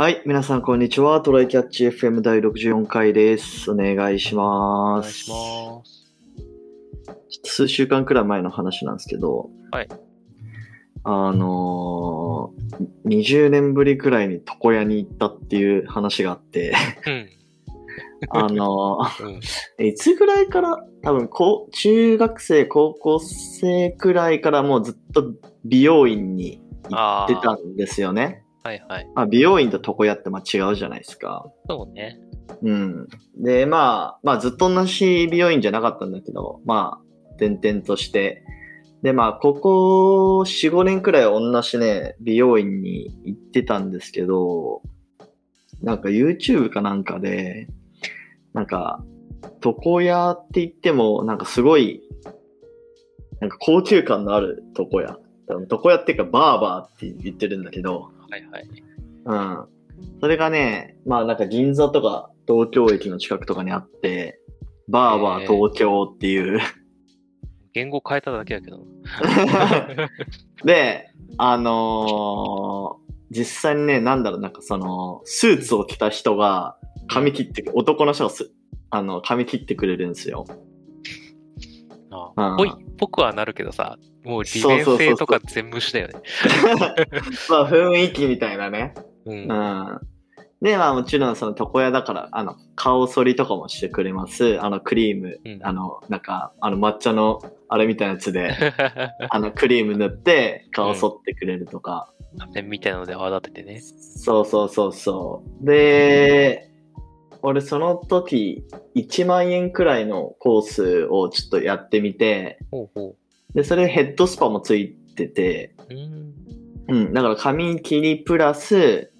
はい、皆さんこんにちは。トライキャッチ FM 第64回です。お願いしおます。願いします。ちょっと数週間くらい前の話なんですけど、はい。あのー、20年ぶりくらいに床屋に行ったっていう話があって、うん。あのー、うん。いつぐらいから、多分こう、中学生、高校生くらいからもうずっと美容院に行あってたあ。んですよね。はいはい。まあ、美容院と床屋ってまあ違うじゃないですか。そうね。うん。で、まあ、まあずっと同じ美容院じゃなかったんだけど、まあ、転々として。で、まあ、ここ4、5年くらい同じね、美容院に行ってたんですけど、なんか YouTube かなんかで、なんか、床屋って言っても、なんかすごい、なんか高級感のある床屋。床屋っていうかバーバーって言ってるんだけど、はいはい。うん。それがね、まあなんか銀座とか東京駅の近くとかにあって、バーバー東京っていう。言語変えただけだけど。で、あのー実際にね、なんだろう、なんかその、スーツを着た人が髪切って、男の人がす、あの、髪切ってくれるんですよ。うんあぽい、ぽくはなるけどさ、もう利便性とか全無視だよね。まあ雰囲気みたいなね。うん。うん。で、まあもちろんその床屋だから、あの、顔剃りとかもしてくれます。あの、クリーム、うんあの、なんか、あの、抹茶の、あれみたいなやつで、あの、クリーム塗って顔剃ってくれるとか。ペンみたいなので泡立ててね。そうそうそうそう。で、俺その時、1万円くらいのコースをちょっとやってみて、ほうほで、それヘッドスパもついてて、う。うん。うん、だから髪切りプラス、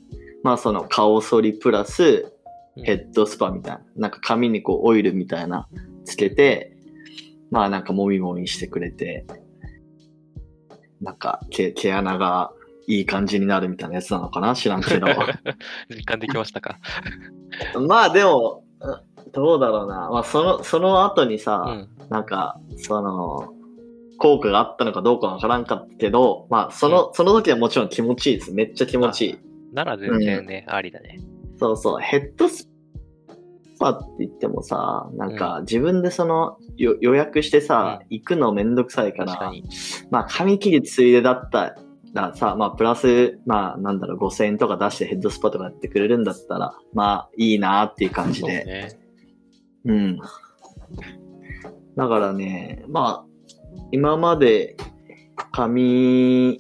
まあその顔剃りプラス、うんヘッドスパみたいな。なんか髪にこうオイルみたいなつけて、まあなんかもみもみしてくれて、なんか毛毛穴がいい感じになるみたいなやつなのかな？知らんけど。実感できましたか？まあでも、うんどうだろうな。まあその、その後にうさ、ん。なんか、その、効果があったのかどうかわからんかったけど、まあその、その時はもちろん気持ちいいです。めっちゃ気持ちいい。なら全然ね、ありだね。そうそう、ヘッドスパって言ってもさ、なんか自分でそのよ予約してさ、行くのめんどくさいから、確かに。まあ髪切りついでだったらさ、まあプラス、まあなんだろう、5000円とか出してヘッドスパとかやってくれるんだったら、まあいいなっていう感じで。そうね。うん。だからね、まあ、今まで髪、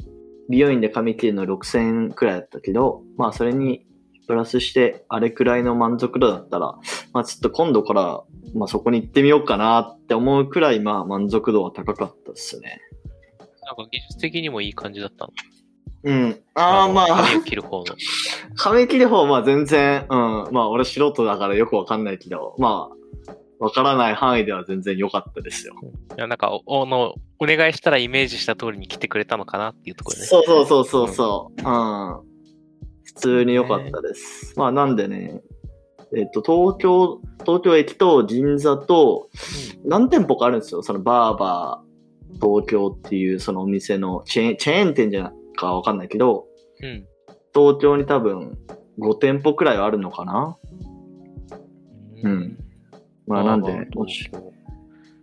美容院で髪切るの6000円くらいだったけど、まあそれにプラスしてあれくらいの満足度だったら、まあちょっと今度から、まあそこに行ってみようかなって思うくらい、まあ満足度は高かったですね。なんか技術的にもいい感じだったの？うん。ああ、のまあ、髪を切る方の。髪切る方はまあ全然、うん。まあ俺素人だからよくわかんないけど、まあ、わからない範囲では全然良かったですよ。いや、なんか、お、おの、お願いしたらイメージした通りに来てくれたのかなっていうところね。そうそうそうそうそう。うん。普通に良かったです。まあなんでね、えっと、東京、東京駅と銀座と、何店舗かあるんですよ。そのバーバー東京っていうそのお店のチェーン、チェーン店じゃないかわかんないけど、うん。東京に多分5店舗くらいはあるのかな？うん。まあなんで、もし、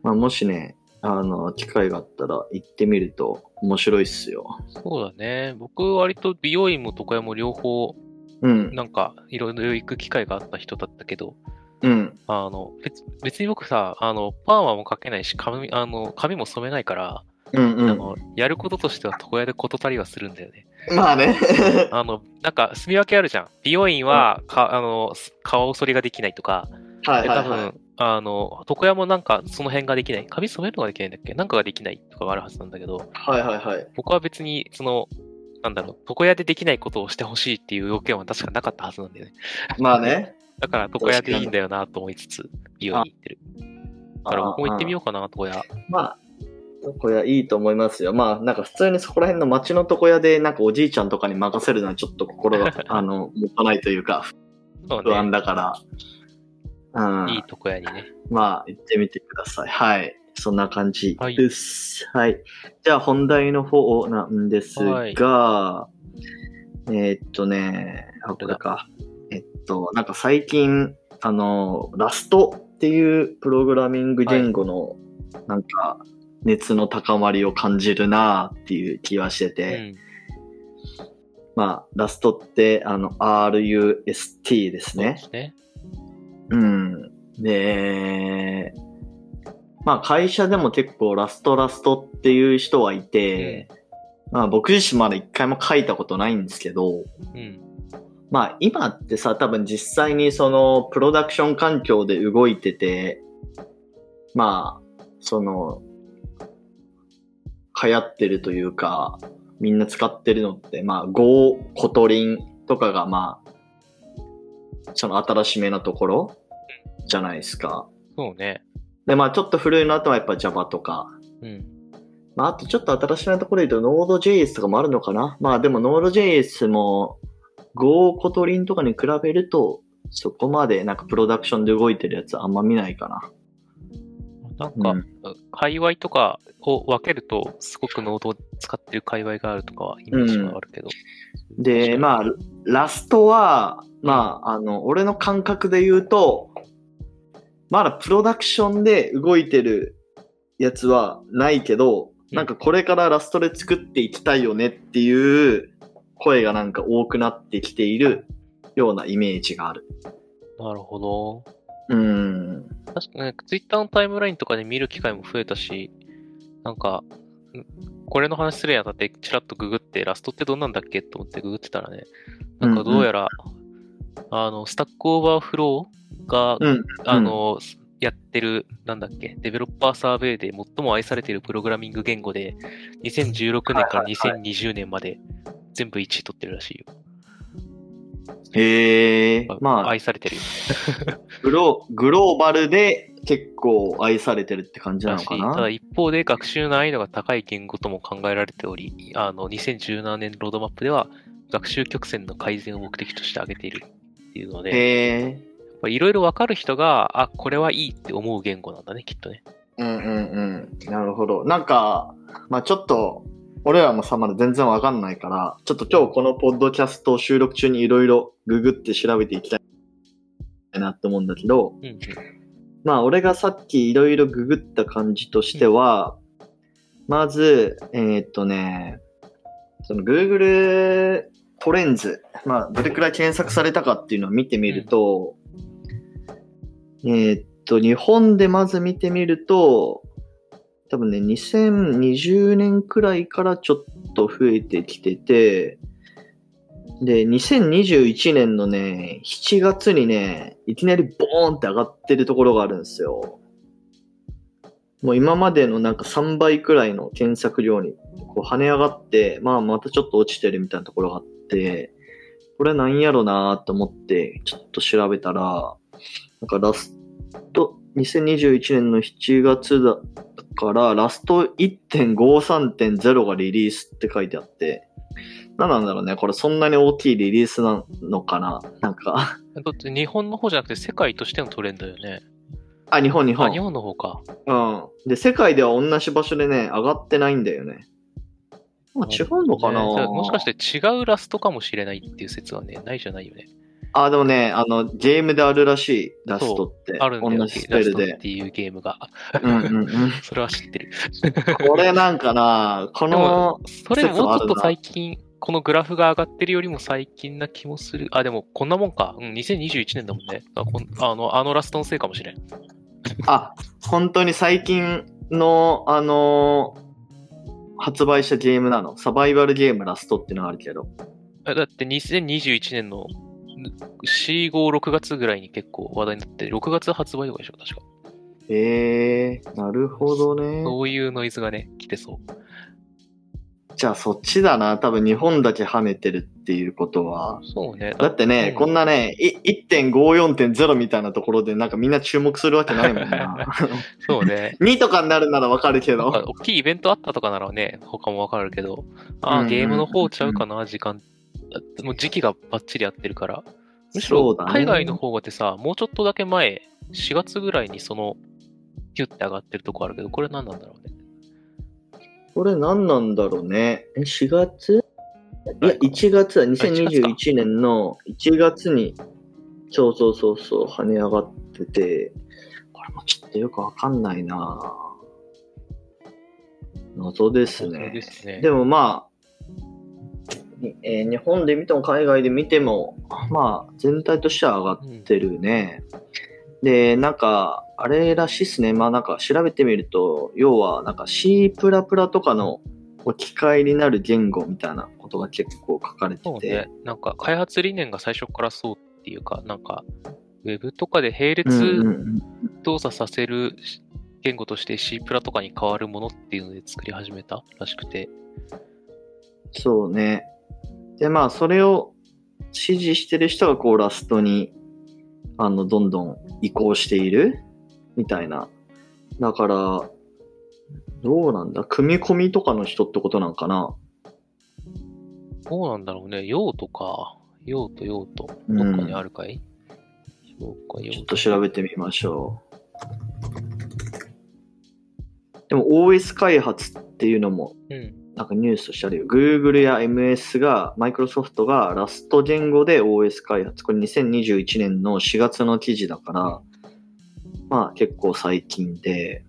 まあもしね、あの、機会があったら行ってみると面白いっすよ。そうだね。僕、割と美容院も床屋も両方、うん。なんか、いろいろ行く機会があった人だったけど、うん。あの、別別に僕さ、あの、パーマもかけないし、髪、あの、髪も染めないから、うんうん。あの、やることとしては床屋で事足りはするんだよね。まあね。あの、なんか、住み分けあるじゃん。美容院は、か、あの、顔剃りができないとか、はいはいはい。分、あの、床屋もなんか、その辺ができない。髪染めるのができないんだっけ？なんかができないとかがあるはずなんだけど、はいはいはい。僕は別に、その、なんだろう、床屋でできないことをしてほしいっていう要件は確かなかったはずなんだよね。まあね。だから、床屋でいいんだよなと思いつつ、美容院行ってる。だから僕も行ってみようかな、床屋。まあ、床屋いいと思いますよ。まあ、なんか普通にそこら辺の街の床屋で、なんかおじいちゃんとかに任せるのはちょっと心が、あの、持たないというか、不安ね。だから。うん。いい床屋にね。まあ、行ってみてください。はい。そんな感じです。はい。じゃあ、本題の方なんですが、はいえーっとね、あ、これか。えっと、なんか最近、あの、ラストっていうプログラミング言語の、なんか、熱の高まりを感じるなっていう気はしてうて、ん。まあ、ラストって、あの、RUST ですねそうで。すね。うん。で、まあ会社でも結構ラストラストっていう人はいて、まあ僕自身まだ一回も書いたことないんですけど、うん。まあ今ってさ、多分実際にそのプロダクション環境で動いてて、まあ、その、流行ってるというか、みんな使ってるのって、まあ Go、 Kotlin とかがまあ、その新しめなところじゃないですか。そうね。で、まあちょっと古いの後はやっぱ Java とか、うん。まああとちょっと新しめなところで言うと Node.js とかもあるのかな。まあでも Node.js も Go コトリンとかに比べるとそこまでなんかプロダクションで動いてるやつあんま見ないかな。なんか、うん界隈とかを分けると、すごく Node を使ってる界隈があるとかはイメージがあるけど。で、まあ、 Rust は、まあ、あの、俺の感覚で言うと、まだプロダクションで動いてるやつはないけど、うんなんかこれからラストで作っていきたいよねっていう声がなんか多くなってきているようなイメージがある。なるほど。うん。確かに、ツイッターのタイムラインとかで見る機会も増えたし、なんか、んこれの話するにあたって、ちらっとググって、ラストってどんなんだっけと思ってググってたらね、なんかどうやら、あの、 Stack Overflow が、うん。あの、やってる、なんだっけ、 Developer Survey で最も愛されているプログラミング言語で、2016年からはいはい2020年まで全部1位取ってるらしいよ。へえ、まあ、愛されてるよ。グログローバルで結構愛されてるって感じな。のかな？ただ一方で学習難易度が高い言語とも考えられており、あの、2017年ロードマップでは学習曲線の改善を目的として挙げているっていうので。いろいろわかる人が、あ、これはいいって思う言語なんだね、きっとね。うんうんうん。なるほど。なんか、まあちょっと、俺らもさ、まだ全然わかんないから、ちょっと今日このポッドキャスト収録中にいろいろググって調べていきたいなって思うんだけど、うんうん。まあ俺がさっきいろいろググった感じとしては、まず、えーっとね、その Google トレンズ、まあどれくらい検索されたかっていうのを見てみると、えーっと、日本でまず見てみると、多分ね、2020年くらいからちょっと増えてきてて、で、2021年のね、7月にね、いきなりボーンって上がってるところがあるんですよ。もう今までのなんか3倍くらいの検索量にこう跳ね上がって、まあまたちょっと落ちてるみたいなところがあって、これなんやろなーと思ってちょっと調べたら、なんかラスト、2021年の7月だから、ラスト1.53.0がリリースって書いてあって、何なんだろうねこれそんなに大きいリリースなのかななんか、だって日本の方じゃなくて世界としてのトレンドよね。あ、日本日本あ、日。本の方か。うん。で、世界では同じ場所でね、上がってないんだよね。まあ、違うのかな、ねもしかして違うラストかもしれないっていう説はね、ないじゃないよね。あ、でもね、あの、ゲームであるらしい、ラストって。あるんだよ、同じスペルで。トっていうゲームが。うんうんうん。それは知ってる。これなんかな、こでのも、それもうちょっと最近、このグラフが上がってるよりも最近な気もする。あ、でもこんなもんか。うん、2021年だもんね。あこんあの、あのラストのせいかもしれん。あ、本当に最近の、あのー発売したゲームなの？サバイバルゲームラストっていうのがあるけど。あだって2021年の4、5、6月ぐらいに結構話題になって、6月発売とかでしょ、確か。へえー、なるほどね。そういうノイズがね、来てそう。じゃあそっちだな。多分日本だけ跳ねてるっていうことは。そうね。だってね、うんこんなね、い1.54.0みたいなところでなんかみんな注目するわけないもんな。そうね。2とかになるならわかるけど。大きいイベントあったとかならね、他もわかるけど、ああ、うんうんゲームの方ちゃうかな、時間。もう時期がバッチリ合ってるから。むしろ海外の方がってさ、もうちょっとだけ前、4月ぐらいにその、キュッて上がってるとこあるけど、これ何なんだろうね？これ何なんだろうね？え、4月？いや、1月だ、2021年の1月に、そうそうそうそう、跳ね上がってて、これもちょっとよくわかんないな謎ですね。ですね。でもまあ、えー日本で見ても海外で見ても、まあ、全体としては上がってるね。で、なんか、あれらしいっすね。まあなんか調べてみると、要はなんか C++ とかの置き換えになる言語みたいなことが結構書かれてて。そうね。なんか開発理念が最初からそうっていうか、なんか、ウェブとかで並列うんうんうん動作させる言語として C プラとかに変わるものっていうので作り始めたらしくて。そうね。で、まあ、それを支持してる人がこうラストに、あの、どんどん移行しているみたいな。だから、どうなんだ？組み込みとかの人ってことなんかな？どうなんだろうね。用とか、用と用と、うんどっかにあるかい、用か用ちょっと調べてみましょう。でも OS 開発っていうのもうん。なんかニュースとしてあるよ。Google や MS が、マイクロソフトがラスト言語で OS 開発。これ2021年の4月の記事だから、まあ結構最近で、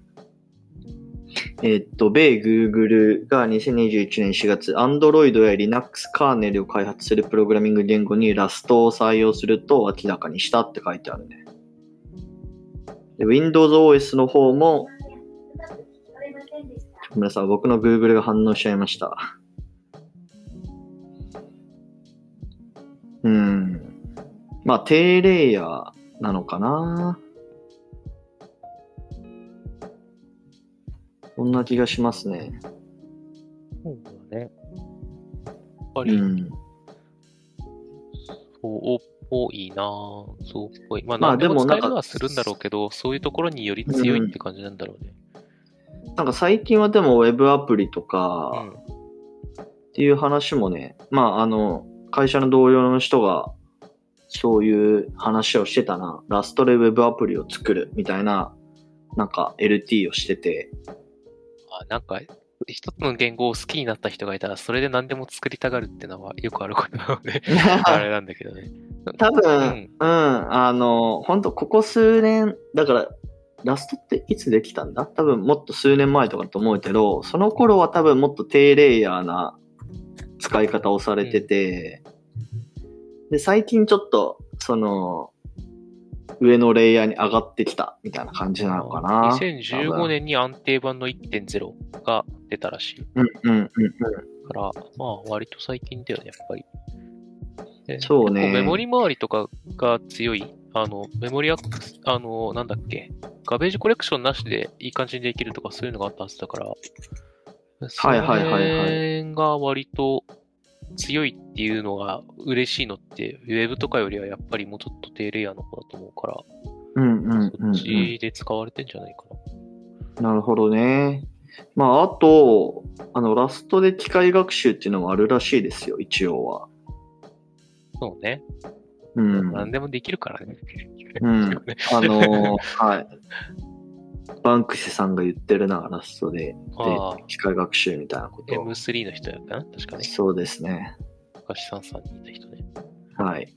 えっと、米 Google が2021年4月、Android や Linux カーネルを開発するプログラミング言語にラストを採用すると明らかにしたって書いてあるね。Windows OS の方も、ごめんなさい、僕の Google が反応しちゃいました。うん。まあ、低レイヤーなのかな。そんな気がしますね。そうだね。やっぱり、うん。そう、多いなぁそうっぽい。まあ、まあ何でもなんかはするんだろうけど、そういうところにより強いって感じなんだろうね。なんか最近はでも Web アプリとうかん。っていう話もね、まああの、会社の同僚の人がそういう話をしてたな。ラストで Web アプリを作るみたいな、なんか LT をしてて、あなんか、一つの言語を好きになった人がいたら、それで何でも作りたがるってのはよくあることなので、あれなんだけどね。多分、ううんん、あの、本当ここ数年、だから、ラストっていつできたんだ？多分もっと数年前とかだと思うけど、その頃は多分もっと低レイヤーな使い方をされてて、で、最近ちょっと、その、上のレイヤーに上がってきたみたいな感じなのかな。2015年に安定版の1.0が出たらしい。うんうんうんうん。から、まあ、割と最近だよね、やっぱり。でそうねメモリ周りとかが強い。あの、メモリアックス、あの、なんだっけ？ガベージコレクションなしでいい感じにできるとかそういうのがあったはずだから。はいはいはいが割と強いっていうのが嬉しいのって、ウェブとかよりはやっぱりもうちょっと低レイヤーの方だと思うから、うんうんうん、そっうん。ちで使われてんじゃないかな。なるほどね。まあ、あと、あの、ラストで機械学習っていうのもあるらしいですよ、一応は。そうね。うん。何でもできるからね。うん あのーはい。バンクシさんが言ってるな、ラストで。で機械学習みたいなことを。M3 の人やったな確かね。そうですね。高橋さんさんにいた人ね。はい。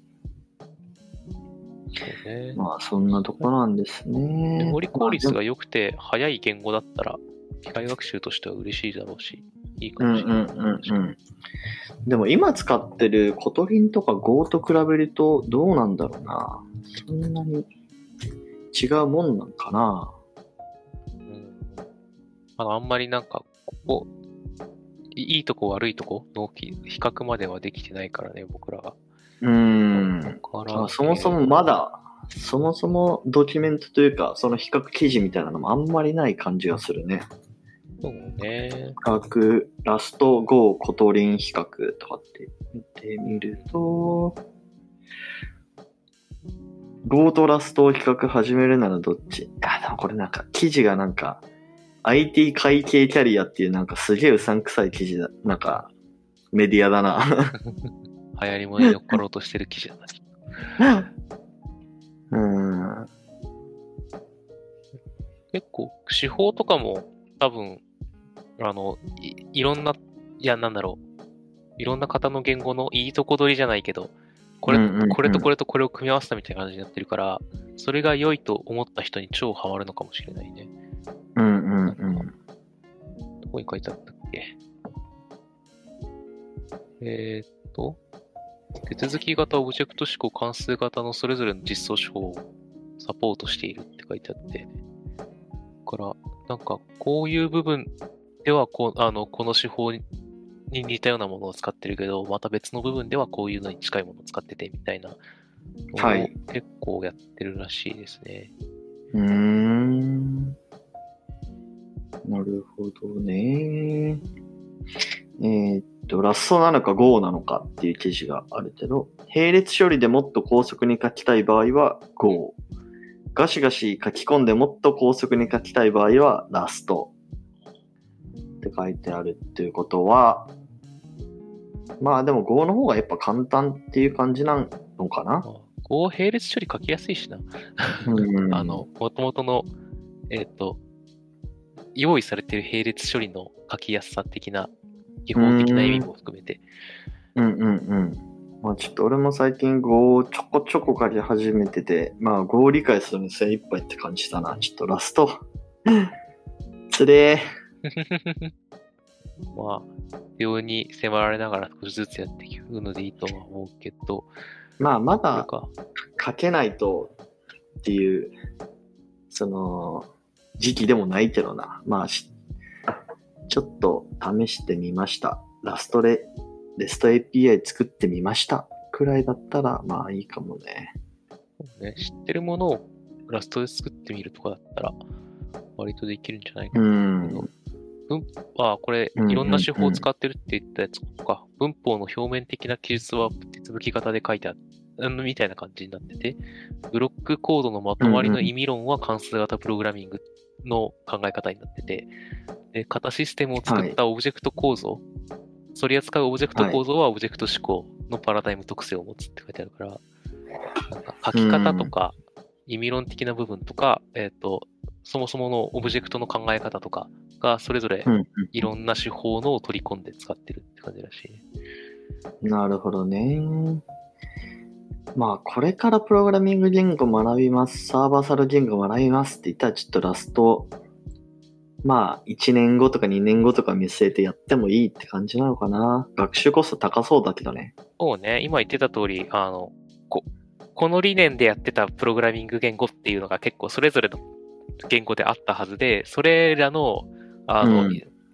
まあ、そんなとこなんですね。メモリ効率まあが良くて速い言語だったら、機械学習としては嬉しいだろうし、いいかうんもしれない。うんうんうん。でも今使ってる Kotlin とか Go と比べるとどうなんだろうな。そんなに違うもんなんかな。うんあのあんまりなんか、ここ、いいいとこ悪いとこの比較まではできてないからね、僕らが。うーん。そもそもまだ、そもそもドキュメントというか、その比較記事みたいなのもあんまりない感じがするね。そうね。比較、ラスト GO コトリン比較とかって見てみると、Go とラストを比較始めるならどっち？いや、でもこれなんか記事がなんか IT 会計キャリアっていうなんかすげえうさんくさい記事だ。なんかメディアだな。流行りもに乗っかろうとしてる記事だな。うーん。結構、手法とかも多分、あの、いいろんな、いや、なんだろう。いろんな方の言語のいいとこ取りじゃないけど、これ、これとこれとこれを組み合わせたみたいな感じになってるから、それが良いと思った人に超ハマるのかもしれないね。うんうんうん。どこに書いてあったっけ？えーっと、手続き型、オブジェクト指向、関数型のそれぞれの実装手法をサポートしているって書いてあって、だから、なんか、こういう部分ではこう、あの、この手法にに似たようなものを使ってるけど、また別の部分ではこういうのに近いものを使っててみたいなはい結構やってるらしいですね。うーん。なるほどね。えーっと、ラストなのか Go なのかっていう記事があるけど、並列処理でもっと高速に書きたい場合は Go。ガシガシ書き込んでもっと高速に書きたい場合はラスト。って書いてあるっていうことは、まあでも Go の方がやっぱ簡単っていう感じなのかな。まあこう並列処理書きやすいしな。うん あの、もともとの、えっ、と、用意されている並列処理の書きやすさ的な、基本的な意味も含めて。うんうんうん。まあちょっと俺も最近 Go をちょこちょこ書き始めてて、まあ Go を理解するのに精一杯って感じだな。ちょっとラスト。つれー。まあ、病に迫られながら少しずつやっていくのでいいとは思うけど、まあまだ書けないとっていう、その、時期でもないけどな。まあし、ちょっと試してみました。ラストで、レスト API 作ってみました。くらいだったら、まあいいかもね。ね、知ってるものをRust で作ってみるとかだったら、割とできるんじゃないかうな。ん。あ、これ、いろんな手法を使ってるって言ったやつか。文法の表面的な記述は手続き型で書いてある。うんみたいな感じになってて、ブロックコードのまとまりの意味論は関数型プログラミングの考え方になってて、で型システムを作ったオブジェクト構造、取り扱うオブジェクト構造はオブジェクト指向のパラダイム特性を持つって書いてあるから、なんか書き方とか、意味論的な部分とか、えっ、と、そもそものオブジェクトの考え方とかが、それぞれうんうんいろんな手法のを取り込んで使ってるって感じらしいね。なるほどね。まあ、これからプログラミング言語学びます、サーバーサイド言語学びますって言ったら、ちょっとラスト、まあ、1年後とか2年後とか見据えてやってもいいって感じなのかな。学習コスト高そうだけどね。そうね、今言ってた通り、あの、こ、この理念でやってたプログラミング言語っていうのが結構それぞれの言語であったはずで、それらの、あの、うん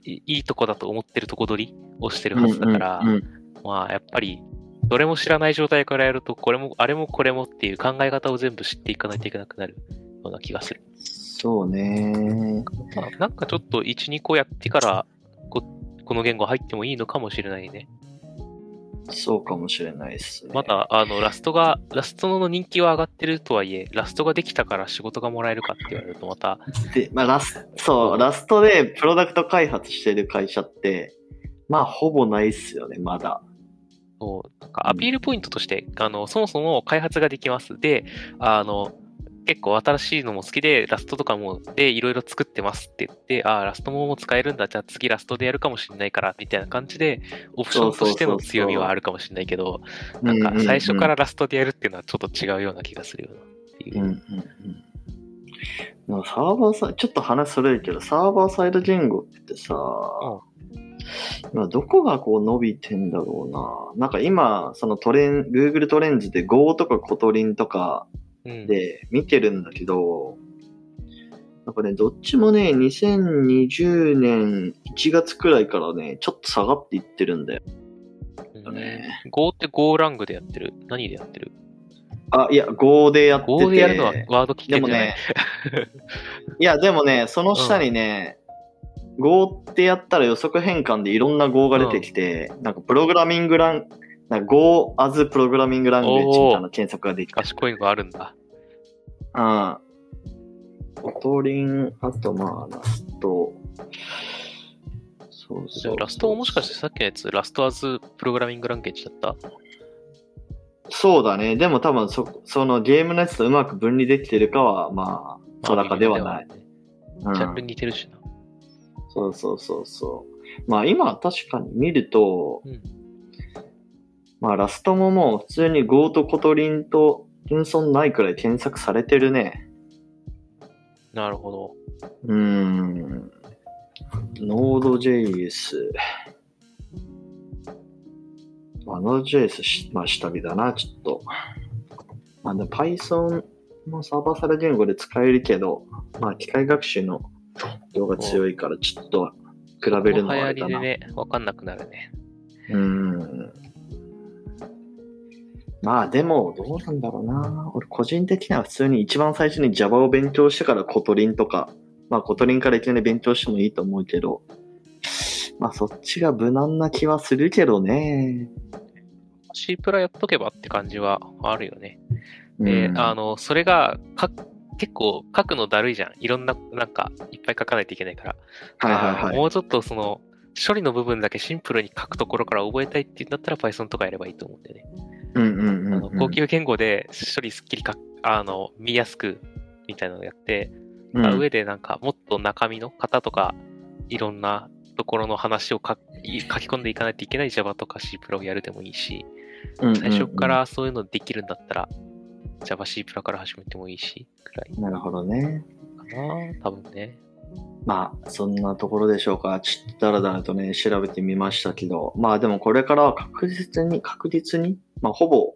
いいいとこだと思ってるとこ取りをしてるはずだから、うんうんうんまあ、やっぱり、どれも知らない状態からやると、これも、あれもこれもっていう考え方を全部知っていかないといけなくなるような気がする。そうね。まあ、なんかちょっと1、2個やってからこ、この言語入ってもいいのかもしれないね。そうかもしれないですね。まだ、あの、ラストが、ラストの人気は上がってるとはいえ、ラストができたから仕事がもらえるかって言われるとまた、で、まあ、ラス、そう、ラストでプロダクト開発してる会社って、まあ、ほぼないっすよね、まだ。そうなんかアピールポイントとして、あの、そもそも開発ができます。で、あの、結構新しいのも好きで、ラストとかもでいろいろ作ってますって言って、ああ、ラストも使えるんだ、じゃあ次ラストでやるかもしれないから、みたいな感じで、オプションとしての強みはあるかもしれないけど、なんか最初から Rust でやるっていうのはちょっと違うような気がするよなっていう。うんうんサーバーサイちょっと話それるけど、サーバーサイド言語ってさ、今どこがこう伸びてんだろうな。なんか今、そのトレン、Google トレンズで Go とか Kotlin とかうん。で見てるんだけど、なんかね、どっちもね、2020年1月くらいからね、ちょっと下がっていってるんだようんね。Go って Go ラングでやってる？何でやってる？あ、いや、Go でやってて。?Go でやるのはワード聞でもけんじゃない？ね、いや、でもね、その下にね、Go ってやったら予測変換でいろんな Go が出てきて、なんかプログラミングラン、なんか Go as プログラミングランゲージみたいな検索ができて。賢いのがあるんだ。うん。コトリン、あとまあ、ラスト。そうそう Rust ももしかしてさっきのやつ、 Rust as programming language だった？そうだね。でも多分そ、そのゲームのやつとうまく分離できてるかは、まあ、定かではない。ね。うんジャンル似てるしな。そうそうそうそう。まあ今確かに見ると、うんまあ Rust ももう普通に Go とコトリンと謙遜ないくらい検索されてるね。なるほど。うーん。Node.js。まあ、Node.js し、まあ、下火だな、ちょっと。まあ、で Python もサーバーサイド言語で使えるけど、まあ、機械学習の量が強いから、ちょっと比べるのはあれだな。りでね、わかんなくなるね。うーん。まあでも、どうなんだろうな。俺個人的には普通に一番最初に Java を勉強してから Kotlin とか、まあ Kotlin からいきなり勉強してもいいと思うけど、まあそっちが無難な気はするけどね。C プラやっとけばって感じはあるよね。で、うんあの、それがか、結構書くのだるいじゃん。いろんな、なんか、いっぱい書かないといけないから。はいはいはい。もうちょっとその、処理の部分だけシンプルに書くところから覚えたいっていうんだったら Python とかやればいいと思うんだよね。うんうんうんあのうん高級言語で処理すっきりか、あの、見やすく、みたいなのをやって、うん上でなんかもっと中身の型とか、いろんなところの話を書き込んでいかないといけない Java とか C プラをやるでもいいし、うんうんうん最初からそういうのできるんだったら、Java C プラから始めてもいいし、くらいなるほどね。かな多分ね。まあ、そんなところでしょうか。ちょっとだらだらとね、調べてみましたけど、まあでもこれからは確実に、確実に、まあほぼ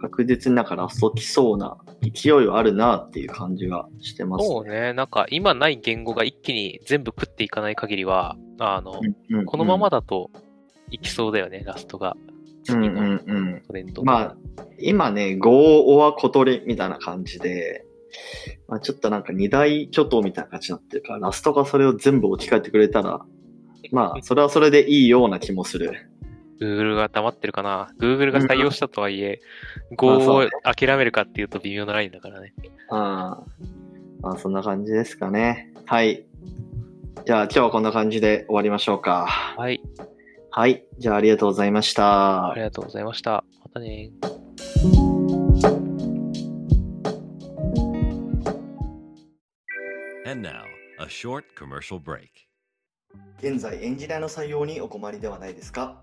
確実になんかラスト来そうな勢いはあるなっていう感じがしてます、そうね、なんか今ない言語が一気に全部食っていかない限りは、あの、うんうんこのままだといきそうだよね、ラストが。次のうんうんうん。トレンド。まあ、今ね、Go or コトリみたいな感じで、まあ、ちょっとなんか二大巨頭みたいな感じになってるから、ラストがそれを全部置き換えてくれたら、まあ、それはそれでいいような気もする。Google が黙ってるかな ?Google が対応したとはいえ、ま Go を諦めるかっていうと微妙なラインだからね。ああ、まあ、そんな感じですかね。はい。じゃあ今日はこんな感じで終わりましょうか。はい。はい。じゃあありがとうございましたあり。がとうございました。またね。And now, a short commercial break. 現在エンジニアの採用にお困りではないですか？